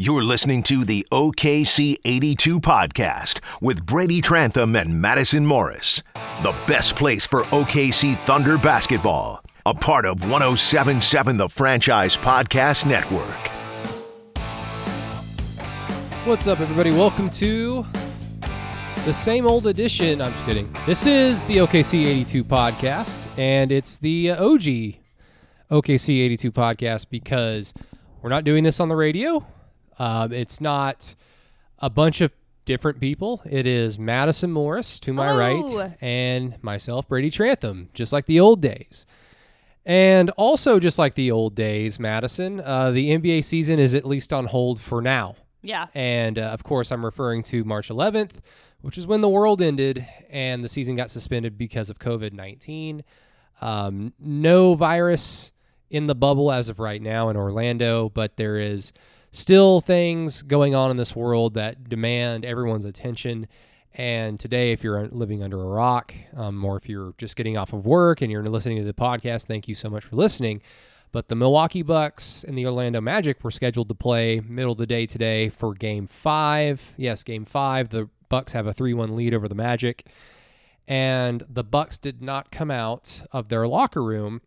You're listening to the OKC 82 podcast with Brady Trantham and Madison Morris. The best place for OKC Thunder basketball. A part of 1077 The Franchise Podcast Network. What's up, everybody? Welcome to the same old edition. I'm just kidding. This is the OKC 82 podcast, and it's the OG OKC 82 podcast because we're not doing this on the radio. Um, it's not a bunch of different people. It is Madison Morris to my right and myself, Brady Trantham, just like the old days. And also, just like the old days, Madison, uh, the NBA season is at least on hold for now. Yeah. And uh, of course, I'm referring to March 11th, which is when the world ended and the season got suspended because of COVID 19. Um, no virus in the bubble as of right now in Orlando, but there is still things going on in this world that demand everyone's attention. And today, if you're living under a rock, um, or if you're just getting off of work and you're listening to the podcast, thank you so much for listening. But the Milwaukee Bucks and the Orlando Magic were scheduled to play middle of the day today for game five. Yes, game five. The Bucks have a 3 1 lead over the Magic. And the Bucks did not come out of their locker room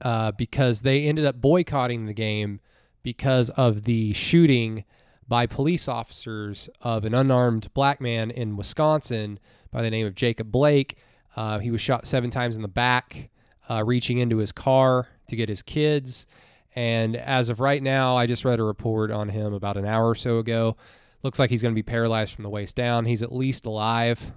uh, because they ended up boycotting the game because of the shooting by police officers of an unarmed black man in Wisconsin by the name of Jacob Blake. Uh, he was shot seven times in the back, uh, reaching into his car to get his kids. And as of right now, I just read a report on him about an hour or so ago. Looks like he's going to be paralyzed from the waist down. He's at least alive.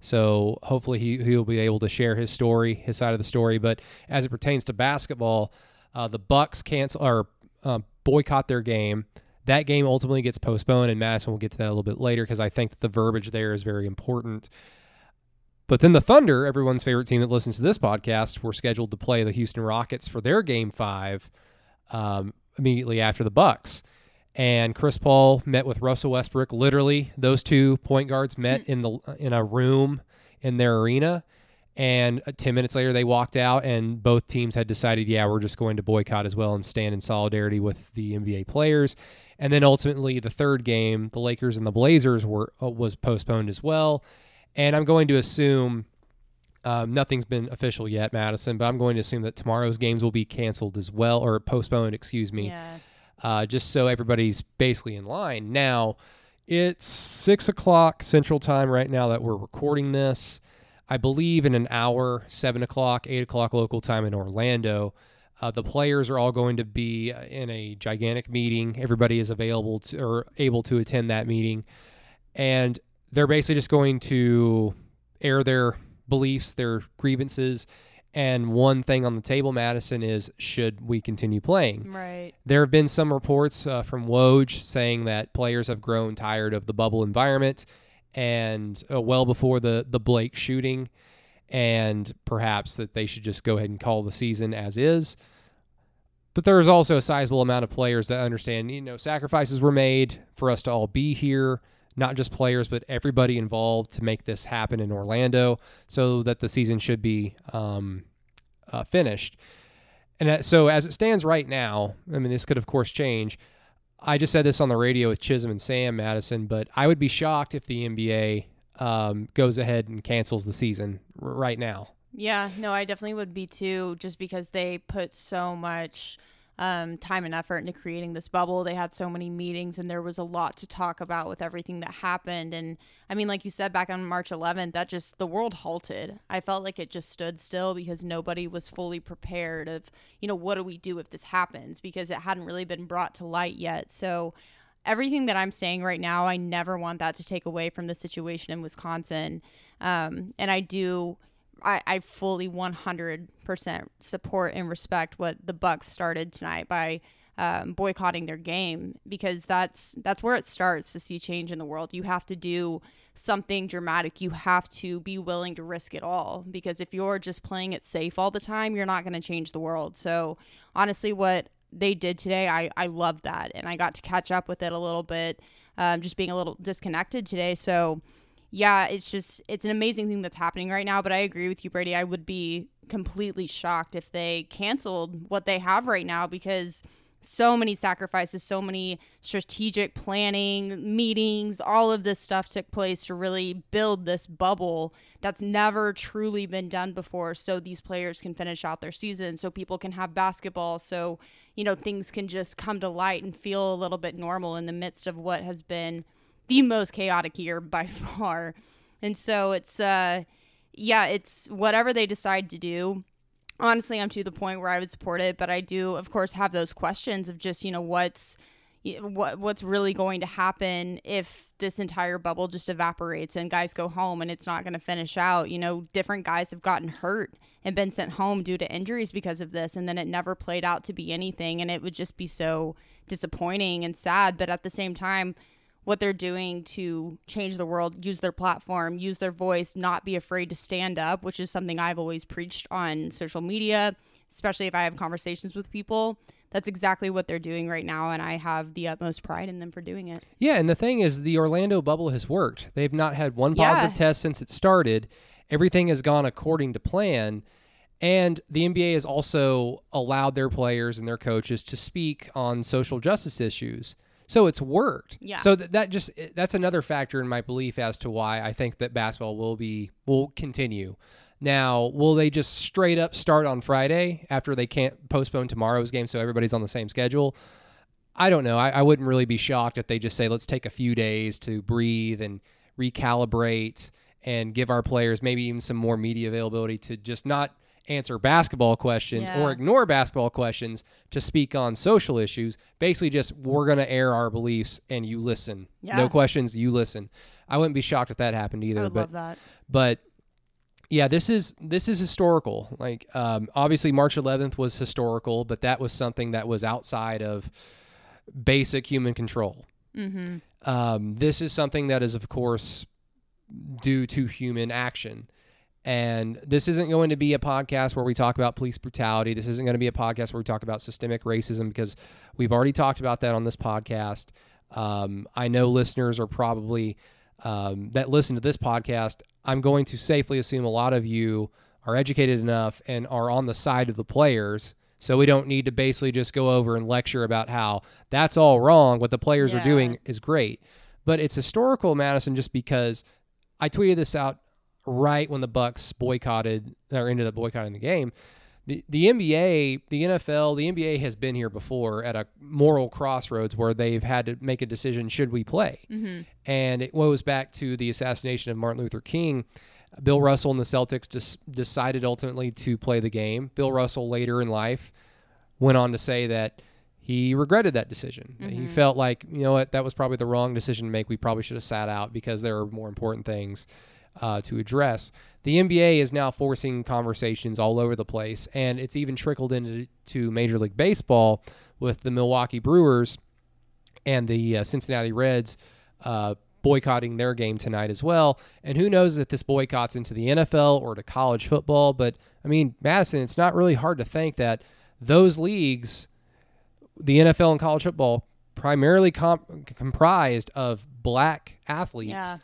So hopefully he, he'll be able to share his story, his side of the story. But as it pertains to basketball, uh, the Bucks cancel or uh, boycott their game. That game ultimately gets postponed, and Madison will get to that a little bit later because I think that the verbiage there is very important. But then the Thunder, everyone's favorite team that listens to this podcast, were scheduled to play the Houston Rockets for their game five um, immediately after the Bucks. And Chris Paul met with Russell Westbrook. Literally, those two point guards met in the in a room in their arena. And uh, 10 minutes later, they walked out, and both teams had decided, yeah, we're just going to boycott as well and stand in solidarity with the NBA players. And then ultimately, the third game, the Lakers and the Blazers were uh, was postponed as well. And I'm going to assume um, nothing's been official yet, Madison, but I'm going to assume that tomorrow's games will be canceled as well, or postponed, excuse me, Yeah. uh, just so everybody's basically in line. Now, it's six o'clock Central Time right now that we're recording this. I believe in an hour, seven o'clock, eight o'clock local time in Orlando. Uh, the players are all going to be uh, in a gigantic meeting. Everybody is available to or able to attend that meeting, and they're basically just going to air their beliefs, their grievances, and one thing on the table, Madison, is should we continue playing? Right. There have been some reports uh, from Woj saying that players have grown tired of the bubble environment, and uh, well before the the Blake shooting, and perhaps that they should just go ahead and call the season as is. But there is also a sizable amount of players that understand, you know, sacrifices were made for us to all be here, not just players, but everybody involved to make this happen in Orlando, so that the season should be um, uh, finished. And so, as it stands right now, I mean, this could of course change. I just said this on the radio with Chisholm and Sam Madison, but I would be shocked if the NBA um, goes ahead and cancels the season r- right now. Yeah. No, I definitely would be too, just because they put so much um, time and effort into creating this bubble. They had so many meetings, and there was a lot to talk about with everything that happened. And I mean, like you said, back on March 11th, that just the world halted. I felt like it just stood still because nobody was fully prepared. Of you know, what do we do if this happens? Because it hadn't really been brought to light yet. So everything that I'm saying right now, I never want that to take away from the situation in Wisconsin. Um, and I do, I, I fully 100% support and respect what the Bucks started tonight by um, boycotting their game because that's that's where it starts to see change in the world. You have to do something dramatic. You have to be willing to risk it all because if you're just playing it safe all the time, you're not going to change the world. So honestly, what they did today, I I love that, and I got to catch up with it a little bit, um, just being a little disconnected today. So yeah, it's just it's an amazing thing that's happening right now. But I agree with you, Brady. I would be completely shocked if they canceled what they have right now because so many sacrifices, so many strategic planning, meetings, all of this stuff took place to really build this bubble that's never truly been done before so these players can finish out their season, so people can have basketball, so you know things can just come to light and feel a little bit normal in the midst of what has been the most chaotic year by far. And so it's uh yeah, it's whatever they decide to do honestly, I'm to the point where I would support it, but I do, of course, have those questions of just you know what's what what's really going to happen if this entire bubble just evaporates and guys go home and it's not going to finish out. You know, different guys have gotten hurt and been sent home due to injuries because of this, and then it never played out to be anything, and it would just be so disappointing and sad. But at the same time what they're doing to change the world, use their platform, use their voice, not be afraid to stand up, which is something I've always preached on social media, especially if I have conversations with people. That's exactly what they're doing right now, and I have the utmost pride in them for doing it. Yeah, and the thing is, the Orlando bubble has worked. They've not had one positive yeah. test since it started. Everything has gone according to plan. And the NBA has also allowed their players and their coaches to speak on social justice issues. So it's worked. Yeah. So that, that just that's another factor in my belief as to why I think that basketball will be will continue. Now, will they just straight up start on Friday after they can't postpone tomorrow's game so everybody's on the same schedule? I don't know. I, I wouldn't really be shocked if they just say, let's take a few days to breathe and recalibrate and give our players maybe even some more media availability to just not answer basketball questions yeah. or ignore basketball questions to speak on social issues. Basically, just we're going to air our beliefs and you listen. Yeah. No questions, you listen. I wouldn't be shocked if that happened either. But, love that. But yeah, this is this is historical. Like um, obviously March 11th was historical, but that was something that was outside of basic human control. Mm-hmm. Um, this is something that is, of course, due to human action. And this isn't going to be a podcast where we talk about police brutality. This isn't going to be a podcast where we talk about systemic racism because we've already talked about that on this podcast. Um, I know listeners are probably um, that listen to this podcast. I'm going to safely assume a lot of you are educated enough and are on the side of the players. So we don't need to basically just go over and lecture about how that's all wrong. What the players yeah. are doing is great. But it's historical, Madison, just because I tweeted this out right when the Bucks boycotted or ended up boycotting the game. The, the NBA, the NFL, the NBA has been here before at a moral crossroads where they've had to make a decision should we play? Mm-hmm. And it goes back to the assassination of Martin Luther King. Bill Russell and the Celtics des- decided ultimately to play the game. Bill Russell later in life went on to say that he regretted that decision. Mm-hmm. He felt like, you know what, that was probably the wrong decision to make. We probably should have sat out because there are more important things uh, to address. The NBA is now forcing conversations all over the place, and it's even trickled into to Major League Baseball with the Milwaukee Brewers and the uh, Cincinnati Reds uh, boycotting their game tonight as well. And who knows if this boycotts into the NFL or to college football. But I mean, Madison, it's not really hard to think that those leagues, the NFL and college football, primarily comp- comprised of black athletes. Yeah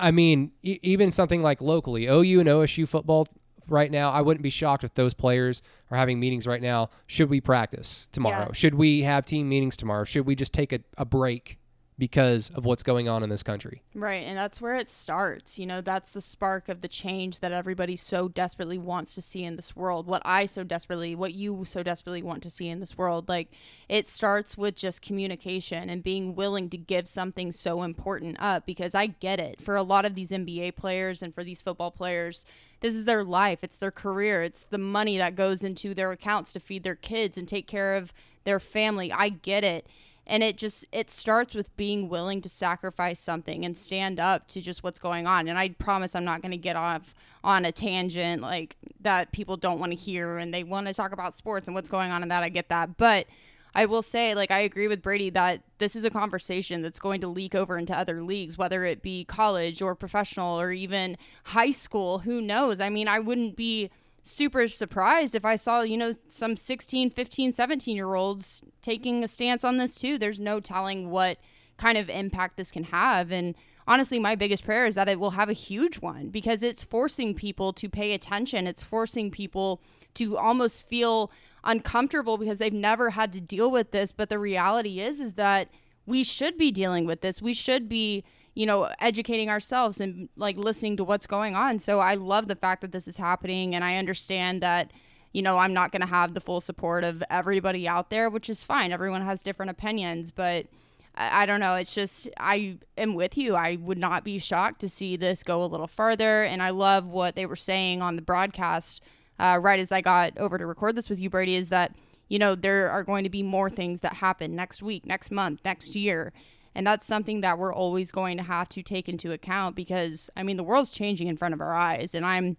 I mean, e- even something like locally, OU and OSU football right now, I wouldn't be shocked if those players are having meetings right now. Should we practice tomorrow? Yeah. Should we have team meetings tomorrow? Should we just take a, a break because of what's going on in this country. Right. And that's where it starts. You know, that's the spark of the change that everybody so desperately wants to see in this world. What I so desperately, what you so desperately want to see in this world. Like, it starts with just communication and being willing to give something so important up because I get it. For a lot of these NBA players and for these football players, this is their life, it's their career, it's the money that goes into their accounts to feed their kids and take care of their family. I get it and it just it starts with being willing to sacrifice something and stand up to just what's going on and i promise i'm not going to get off on a tangent like that people don't want to hear and they want to talk about sports and what's going on in that i get that but I will say, like, I agree with Brady that this is a conversation that's going to leak over into other leagues, whether it be college or professional or even high school. Who knows? I mean, I wouldn't be super surprised if I saw, you know, some 16, 15, 17 year olds taking a stance on this too. There's no telling what kind of impact this can have. And honestly, my biggest prayer is that it will have a huge one because it's forcing people to pay attention. It's forcing people to almost feel uncomfortable because they've never had to deal with this. But the reality is, is that we should be dealing with this. We should be, you know, educating ourselves and like listening to what's going on. So I love the fact that this is happening. And I understand that, you know, I'm not going to have the full support of everybody out there, which is fine. Everyone has different opinions. But I, I don't know. It's just, I am with you. I would not be shocked to see this go a little further. And I love what they were saying on the broadcast uh, right as I got over to record this with you, Brady, is that, you know, there are going to be more things that happen next week, next month, next year. And that's something that we're always going to have to take into account because, I mean, the world's changing in front of our eyes. And I'm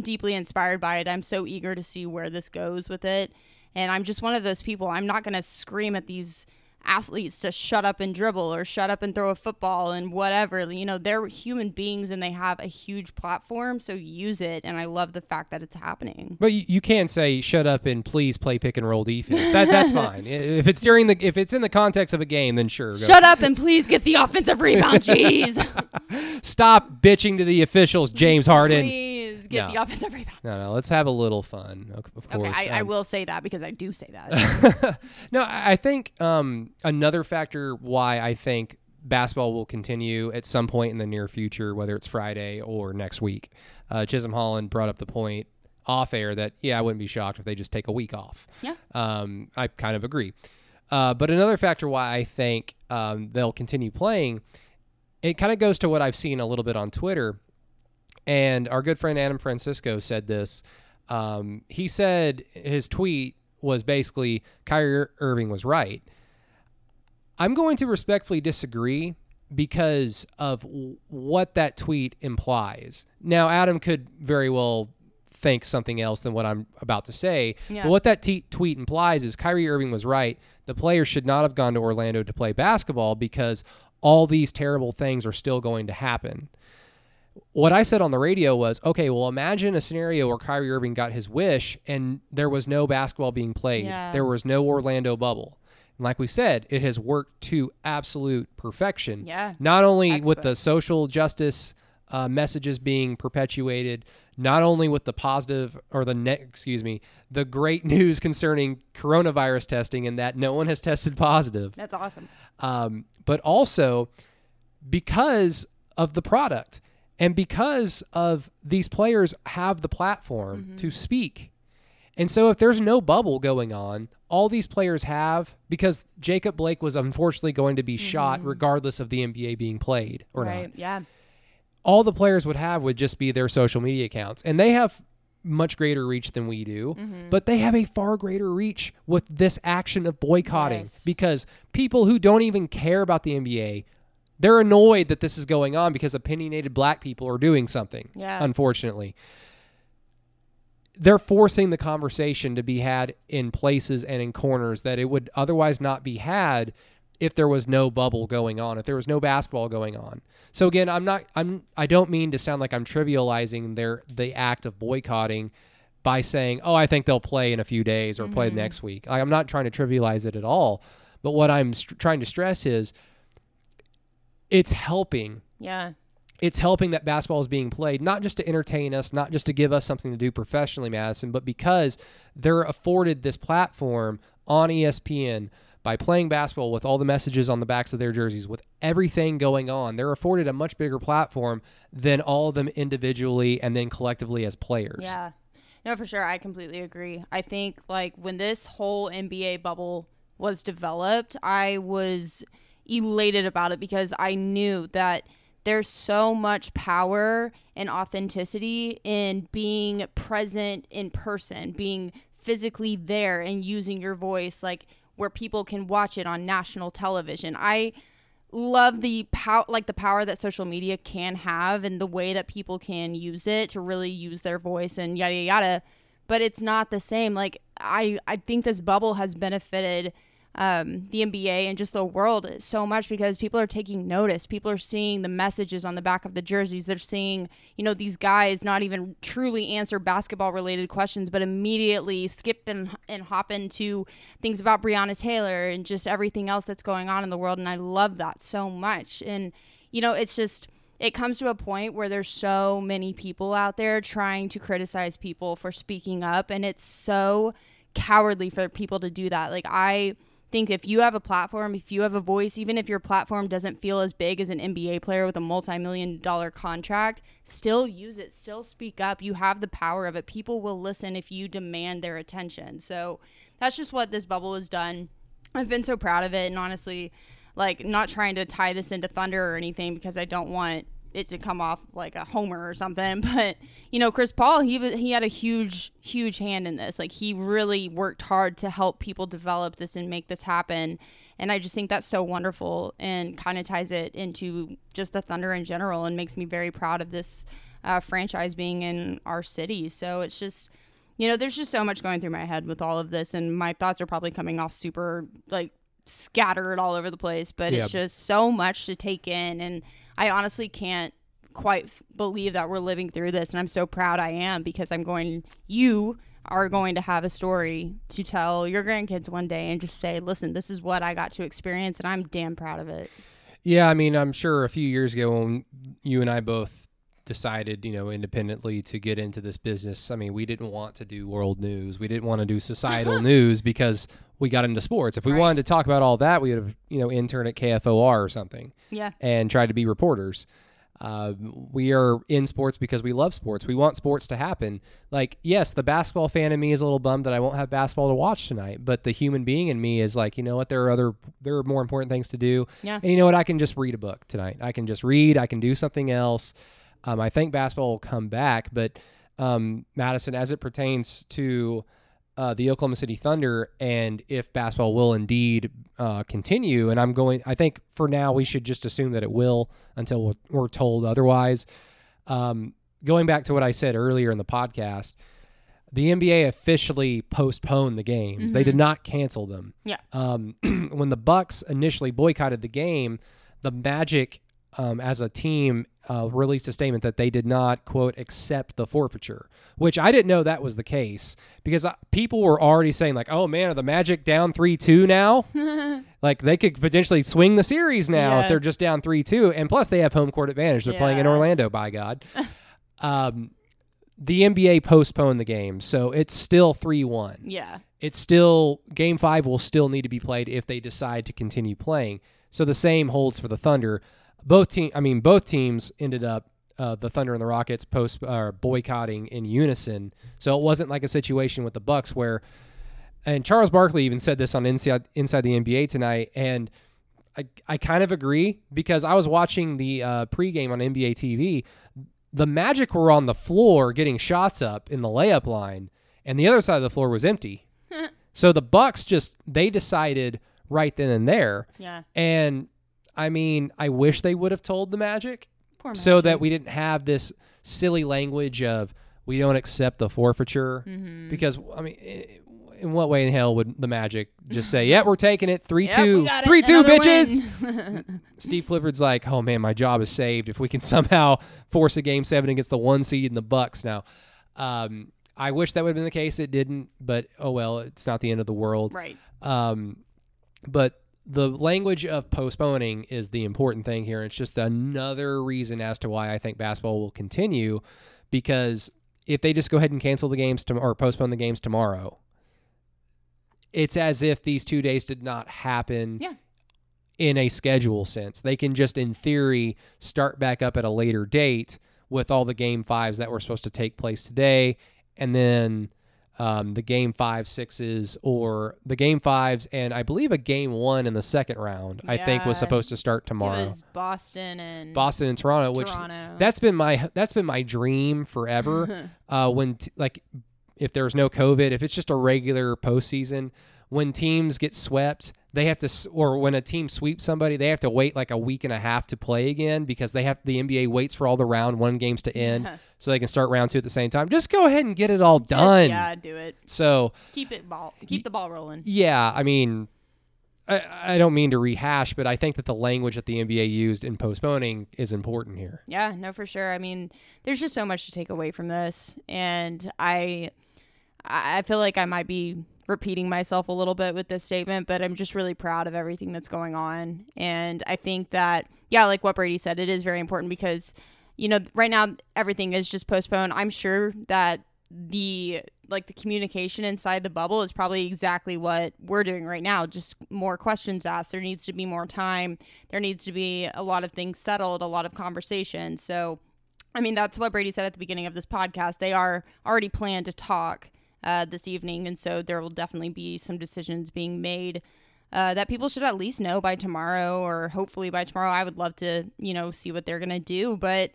deeply inspired by it. I'm so eager to see where this goes with it. And I'm just one of those people. I'm not going to scream at these athletes to shut up and dribble or shut up and throw a football and whatever. You know, they're human beings and they have a huge platform, so use it. And I love the fact that it's happening. But you, you can say shut up and please play pick and roll defense. That that's fine. If it's during the if it's in the context of a game, then sure. Go. Shut up and please get the offensive rebound. Jeez. Stop bitching to the officials, James Harden. Please get no. the offensive rebound. No, no. Let's have a little fun. Of course. Okay, I, um, I will say that because I do say that. no, I think um, another factor why I think basketball will continue at some point in the near future, whether it's Friday or next week. Uh, Chisholm Holland brought up the point off air that yeah, I wouldn't be shocked if they just take a week off. Yeah, um, I kind of agree. Uh, but another factor why I think um, they'll continue playing, it kind of goes to what I've seen a little bit on Twitter, and our good friend Adam Francisco said this. Um, he said his tweet was basically Kyrie Irving was right. I'm going to respectfully disagree because of what that tweet implies. Now, Adam could very well think something else than what I'm about to say. Yeah. But what that t- tweet implies is Kyrie Irving was right. The players should not have gone to Orlando to play basketball because all these terrible things are still going to happen. What I said on the radio was, okay, well, imagine a scenario where Kyrie Irving got his wish and there was no basketball being played. Yeah. There was no Orlando bubble. And like we said, it has worked to absolute perfection. Yeah. Not only Expert. with the social justice uh, messages being perpetuated, not only with the positive or the net, excuse me, the great news concerning coronavirus testing and that no one has tested positive. That's awesome. Um, but also because of the product and because of these players have the platform mm-hmm. to speak. And so if there's no bubble going on, all these players have because Jacob Blake was unfortunately going to be mm-hmm. shot regardless of the NBA being played or right, not. Yeah. All the players would have would just be their social media accounts. And they have much greater reach than we do, mm-hmm. but they have a far greater reach with this action of boycotting yes. because people who don't even care about the NBA they're annoyed that this is going on because opinionated black people are doing something. Yeah. Unfortunately they're forcing the conversation to be had in places and in corners that it would otherwise not be had if there was no bubble going on, if there was no basketball going on. So again, I'm not I'm I don't mean to sound like I'm trivializing their the act of boycotting by saying, "Oh, I think they'll play in a few days or mm-hmm. play next week." Like, I'm not trying to trivialize it at all, but what I'm st- trying to stress is it's helping. Yeah it's helping that basketball is being played, not just to entertain us, not just to give us something to do professionally, Madison, but because they're afforded this platform on ESPN by playing basketball with all the messages on the backs of their jerseys, with everything going on. They're afforded a much bigger platform than all of them individually and then collectively as players. Yeah. No, for sure. I completely agree. I think, like, when this whole NBA bubble was developed, I was elated about it because I knew that – there's so much power and authenticity in being present in person, being physically there and using your voice like where people can watch it on national television. I love the power like the power that social media can have and the way that people can use it to really use their voice and yada yada yada but it's not the same like i i think this bubble has benefited um, the NBA and just the world so much because people are taking notice. People are seeing the messages on the back of the jerseys. They're seeing, you know, these guys not even truly answer basketball related questions, but immediately skip and, and hop into things about Breonna Taylor and just everything else that's going on in the world. And I love that so much. And, you know, it's just, it comes to a point where there's so many people out there trying to criticize people for speaking up. And it's so cowardly for people to do that. Like I think if you have a platform, if you have a voice, even if your platform doesn't feel as big as an NBA player with a multi-million dollar contract, still use it, still speak up. You have the power of it. People will listen if you demand their attention. So that's just what this bubble has done. I've been so proud of it and honestly like not trying to tie this into thunder or anything because I don't want it to come off like a homer or something but you know Chris Paul he he had a huge huge hand in this like he really worked hard to help people develop this and make this happen and I just think that's so wonderful and kind of ties it into just the Thunder in general and makes me very proud of this uh, franchise being in our city so it's just you know there's just so much going through my head with all of this and my thoughts are probably coming off super like scattered all over the place but Yeah. it's just so much to take in and I honestly can't quite f- believe that we're living through this and I'm so proud I am because I'm going you are going to have a story to tell your grandkids one day and just say listen this is what I got to experience and I'm damn proud of it. Yeah, I mean, I'm sure a few years ago when you and I both decided, you know, independently to get into this business, I mean, we didn't want to do world news. We didn't want to do societal news because we got into sports. If we Right. wanted to talk about all that, we would have, you know, interned at KFOR or something Yeah. and tried to be reporters. Uh, we are in sports because we love sports. We want sports to happen. Like, yes, the basketball fan in me is a little bummed that I won't have basketball to watch tonight, but the human being in me is like, you know what? There are other, there are more important things to do. Yeah. And you know what? I can just read a book tonight. I can just read. I can do something else. Um, I think basketball will come back, but um, Madison, as it pertains to uh, the Oklahoma City Thunder, and if basketball will indeed uh, continue, and I'm going, I think for now we should just assume that it will until we're, we're told otherwise. Um, going back to what I said earlier in the podcast, the NBA officially postponed the games. They did not cancel them Yeah. um, when the Bucks initially boycotted the game, the Magic, um, as a team, uh, released a statement that they did not quote accept the forfeiture, which I didn't know that was the case because uh, people were already saying like, "Oh man, are the Magic down three two now? like they could potentially swing the series now if they're just down three two, and plus they have home court advantage. They're playing in Orlando, by God." um, the NBA postponed the game, so it's still three one Yeah. it's still game five will still need to be played if they decide to continue playing. So the same holds for the Thunder. Both team, I mean, both teams ended up uh, the Thunder and the Rockets post uh, boycotting in unison. So it wasn't like a situation with the Bucks where, and Charles Barkley even said this on Inside Inside the NBA tonight, and I I kind of agree because I was watching the uh, pregame on NBA TV. The Magic were on the floor getting shots up in the layup line, and the other side of the floor was empty. so the Bucks just they decided right then and there. Yeah. And I mean, I wish they would have told the Magic Poor so Magic. that we didn't have this silly language of we don't accept the forfeiture Mm-hmm. because I mean. i- in what way in hell would the Magic just say, "Yeah, we're taking it, three Yep, two, got it. two, Another bitches"? Steve Clifford's like, "Oh man, my job is saved if we can somehow force a game seven against the one seed in the Bucks." Now, um, I wish that would have been the case. It didn't, but oh well, it's not the end of the world. right. Um, but the language of postponing is the important thing here. It's just another reason as to why I think basketball will continue, because if they just go ahead and cancel the games to, or postpone the games tomorrow, it's as if these two days did not happen Yeah. in a schedule sense. They can just, in theory, start back up at a later date with all the game fives that were supposed to take place today, and then um, the game five sixes or the game fives, and I believe a game one in the second round. I think was supposed to start It tomorrow. was Boston and Boston and Toronto, which that's been my that's been my dream forever. uh, when t- like if there's no COVID, if it's just a regular postseason, when teams get swept, they have to, or when a team sweeps somebody, they have to wait like a week and a half to play again because they have the NBA waits for all the round one games to end so they can start round two at the same time. Just go ahead and get it all Just- done. yeah, do it. So Keep it ball. Keep the ball rolling. yeah, I mean, I, I don't mean to rehash, but I think that the language that the NBA used in postponing is important here. Yeah, no, for sure. I mean, there's just so much to take away from this, and I, I feel like I might be repeating myself a little bit with this statement, but I'm just really proud of everything that's going on, and I think that yeah, like what Brady said, it is very important because you know right now everything is just postponed. I'm sure that the like the communication inside the bubble is probably exactly what we're doing right now. Just more questions asked. There needs to be more time. There needs to be a lot of things settled, a lot of conversation. So, I mean, that's what Brady said at the beginning of this podcast. They are already planned to talk uh, this evening, and so there will definitely be some decisions being made. Uh, that people should at least know by tomorrow or hopefully by tomorrow. I would love to, you know, see what they're going to do. But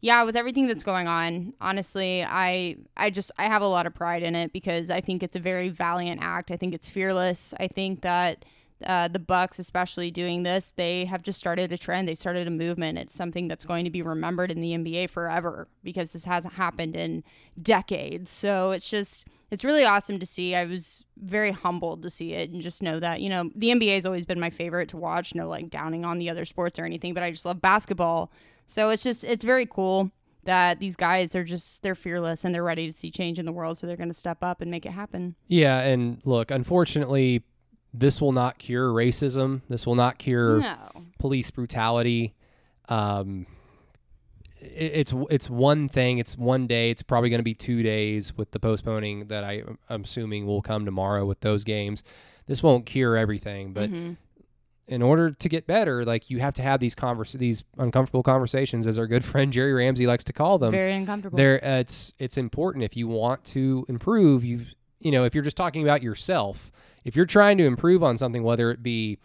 yeah, with everything that's going on, honestly, I I just I have a lot of pride in it because I think it's a very valiant act. I think it's fearless. I think that uh, the Bucks, especially doing this, they have just started a trend. They started a movement. It's something that's going to be remembered in the NBA forever because this hasn't happened in decades. So it's just it's really awesome to see. I was very humbled to see it and just know that you know the NBA has always been my favorite to watch. No like downing on the other sports or anything, but I just love basketball. So it's just it's very cool that these guys are just they're fearless and they're ready to see change in the world so they're going to step up and make it happen. Yeah, and look, unfortunately this will not cure racism. This will not cure No. police brutality. Um it- it's it's one thing. It's one day. It's probably going to be two days with the postponing that I, I'm assuming will come tomorrow with those games. This won't cure everything, but Mhm. in order to get better, like you have to have these converse these uncomfortable conversations, as our good friend Jerry Ramsey likes to call them. very uncomfortable. There, uh, it's it's important if you want to improve. You you know, if you're just talking about yourself, if you're trying to improve on something, whether it be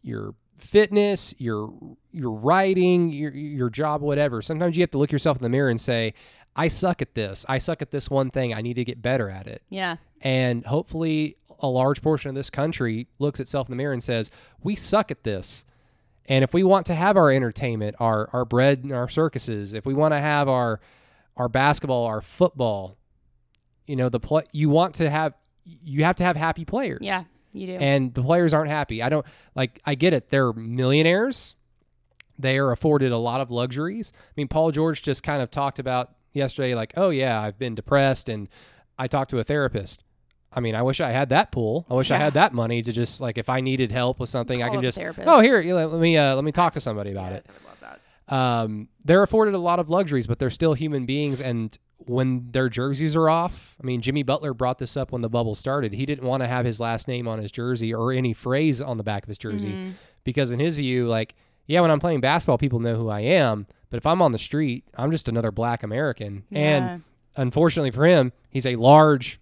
your fitness, your your writing, your your job, whatever. Sometimes you have to look yourself in the mirror and say, "I suck at this. I suck at this one thing. I need to get better at it." yeah. And hopefully, a large portion of this country looks itself in the mirror and says, "We suck at this." And if we want to have our entertainment, our our bread and our circuses, if we want to have our our basketball, our football, you know, the play you want to have you have to have happy players. Yeah, you do. And the players aren't happy. I don't like I get it. They're millionaires. They are afforded a lot of luxuries. I mean, Paul George just kind of talked about yesterday like, "Oh yeah, I've been depressed and I talked to a therapist." I mean, I wish I had that pool. I wish I had that money to just like if I needed help with something, I can just therapist. oh here, let me uh, let me talk to somebody about it I love that. um, they're afforded a lot of luxuries, but they're still human beings. And when their jerseys are off, I mean, Jimmy Butler brought this up when the bubble started. He didn't want to have his last name on his jersey or any phrase on the back of his jersey Mm-hmm. because, in his view, like, yeah, when I'm playing basketball, people know who I am. But if I'm on the street, I'm just another black American. Yeah. And unfortunately for him, he's a large,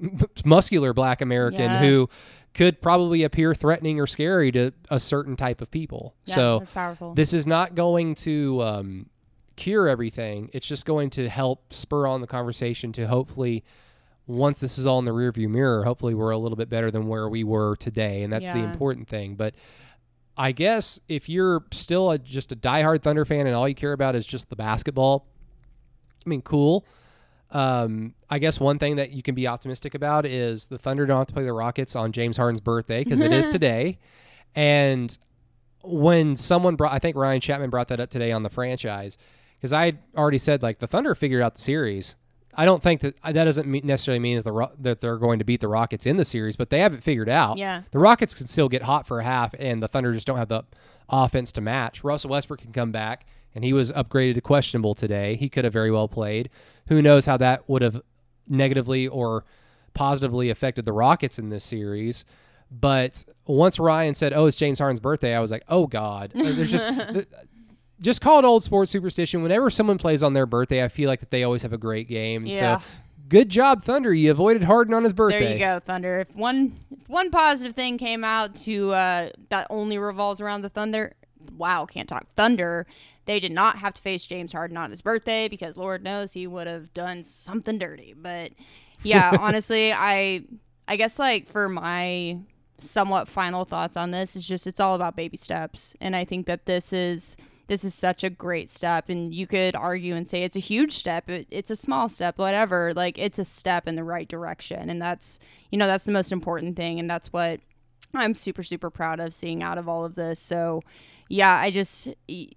muscular black American Yeah. who could probably appear threatening or scary to a certain type of people. Yeah, so that's powerful. this is not going to um, cure everything. It's just going to help spur on the conversation to hopefully, once this is all in the rearview mirror, hopefully we're a little bit better than where we were today, and that's the important thing. But I guess if you're still a, just a diehard Thunder fan and all you care about is just the basketball, I mean, cool. Um, I guess one thing that you can be optimistic about is the Thunder don't have to play the Rockets on James Harden's birthday because it is today. And when someone brought, I think Ryan Chapman brought that up today on the franchise because I already said like the Thunder figured out the series. I don't think that that doesn't mean, necessarily mean that the Ro- that they're going to beat the Rockets in the series, but they haven't figured out. Yeah. the Rockets can still get hot for a half, and the Thunder just don't have the offense to match. Russell Westbrook can come back, and he was upgraded to questionable today. He could have very well played. Who knows how that would have negatively or positively affected the Rockets in this series? But once Ryan said, "Oh, it's James Harden's birthday," I was like, "Oh God!" There's just just call it old sports superstition. Whenever someone plays on their birthday, I feel like that they always have a great game. Yeah. So, good job, Thunder. You avoided Harden on his birthday. There you go, Thunder. If one if one positive thing came out to uh, that only revolves around the Thunder, wow, can't talk Thunder. They did not have to face James Harden on his birthday because Lord knows he would have done something dirty. But yeah, honestly, I I guess like for my somewhat final thoughts on this is just it's all about baby steps, and I think that this is this is such a great step and you could argue and say it's a huge step it, it's a small step whatever like it's a step in the right direction and that's you know that's the most important thing and that's what i'm super super proud of seeing out of all of this so yeah i just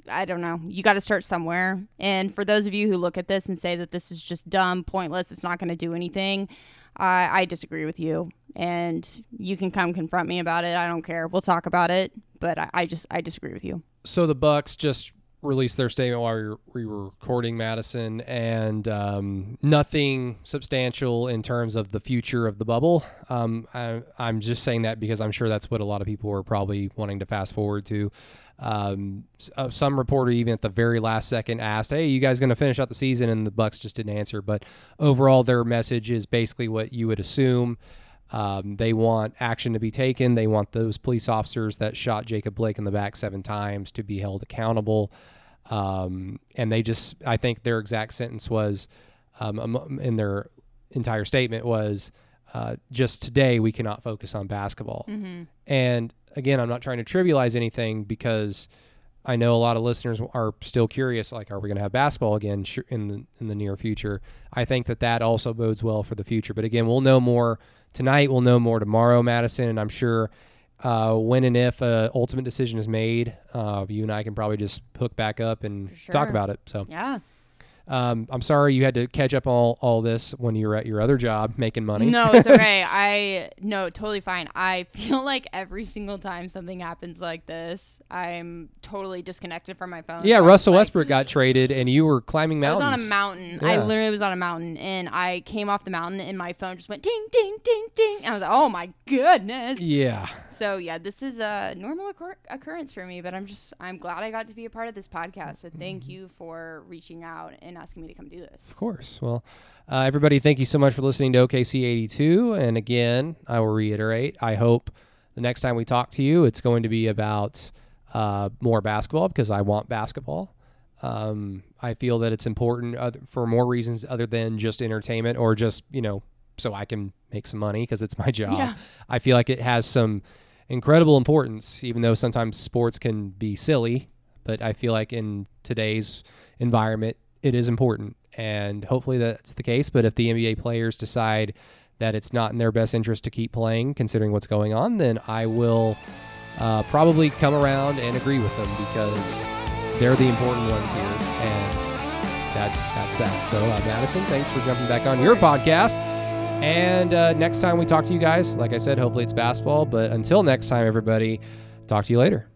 i don't know you got to start somewhere and for those of you who look at this and say that this is just dumb pointless it's not going to do anything I, I disagree with you and you can come confront me about it i don't care we'll talk about it but I, I just i disagree with you so the Bucks just released their statement while we were, recording Madison, and um, nothing substantial in terms of the future of the bubble. Um, I, I'm just saying that because I'm sure that's what a lot of people are probably wanting to fast forward to. Um, uh, some reporter even at the very last second asked, "Hey, you guys going to finish out the season?" And the Bucks just didn't answer. But overall, their message is basically what you would assume. Um, they want action to be taken. They want those police officers that shot Jacob Blake in the back seven times to be held accountable. Um, and they just, I think their exact sentence was, um, in their entire statement was, uh, just today we cannot focus on basketball. Mm-hmm. And again, I'm not trying to trivialize anything because I know a lot of listeners are still curious, like, are we going to have basketball again in the in the near future? I think that that also bodes well for the future. But again, we'll know more tonight. We'll know more tomorrow, Madison, and I'm sure uh, when and if a ultimate decision is made, uh, you and I can probably just hook back up and sure. talk about it. So yeah. Um, I'm sorry you had to catch up all all this when you were at your other job making money. No, it's okay. I no, totally fine. I feel like every single time something happens like this, I'm totally disconnected from my phone. Yeah, so Russell like, Westbrook got traded, and you were climbing mountains. I was on a mountain. I literally was on a mountain, and I came off the mountain, and my phone just went ding, ding, ding, ding. And I was like, oh my goodness. Yeah, So yeah, this is a normal occur- occurrence for me, but I'm just I'm glad I got to be a part of this podcast. So Mm-hmm. thank you for reaching out and asking me to come do this. of course. Well, uh, everybody, thank you so much for listening to OKC 82. And again, I will reiterate, I hope the next time we talk to you, it's going to be about uh, more basketball because I want basketball. Um, I feel that it's important other, for more reasons other than just entertainment or just, you know, so I can make some money because it's my job. Yeah. I feel like it has some incredible importance, even though sometimes sports can be silly. But I feel like in today's environment, it is important. And hopefully that's the case. But if the NBA players decide that it's not in their best interest to keep playing, considering what's going on, then I will uh, probably come around and agree with them because they're the important ones here. And that that's that. So, uh, Madison, thanks for jumping back on your podcast. And uh, next time we talk to you guys, like I said, hopefully it's basketball. But until next time, everybody, talk to you later.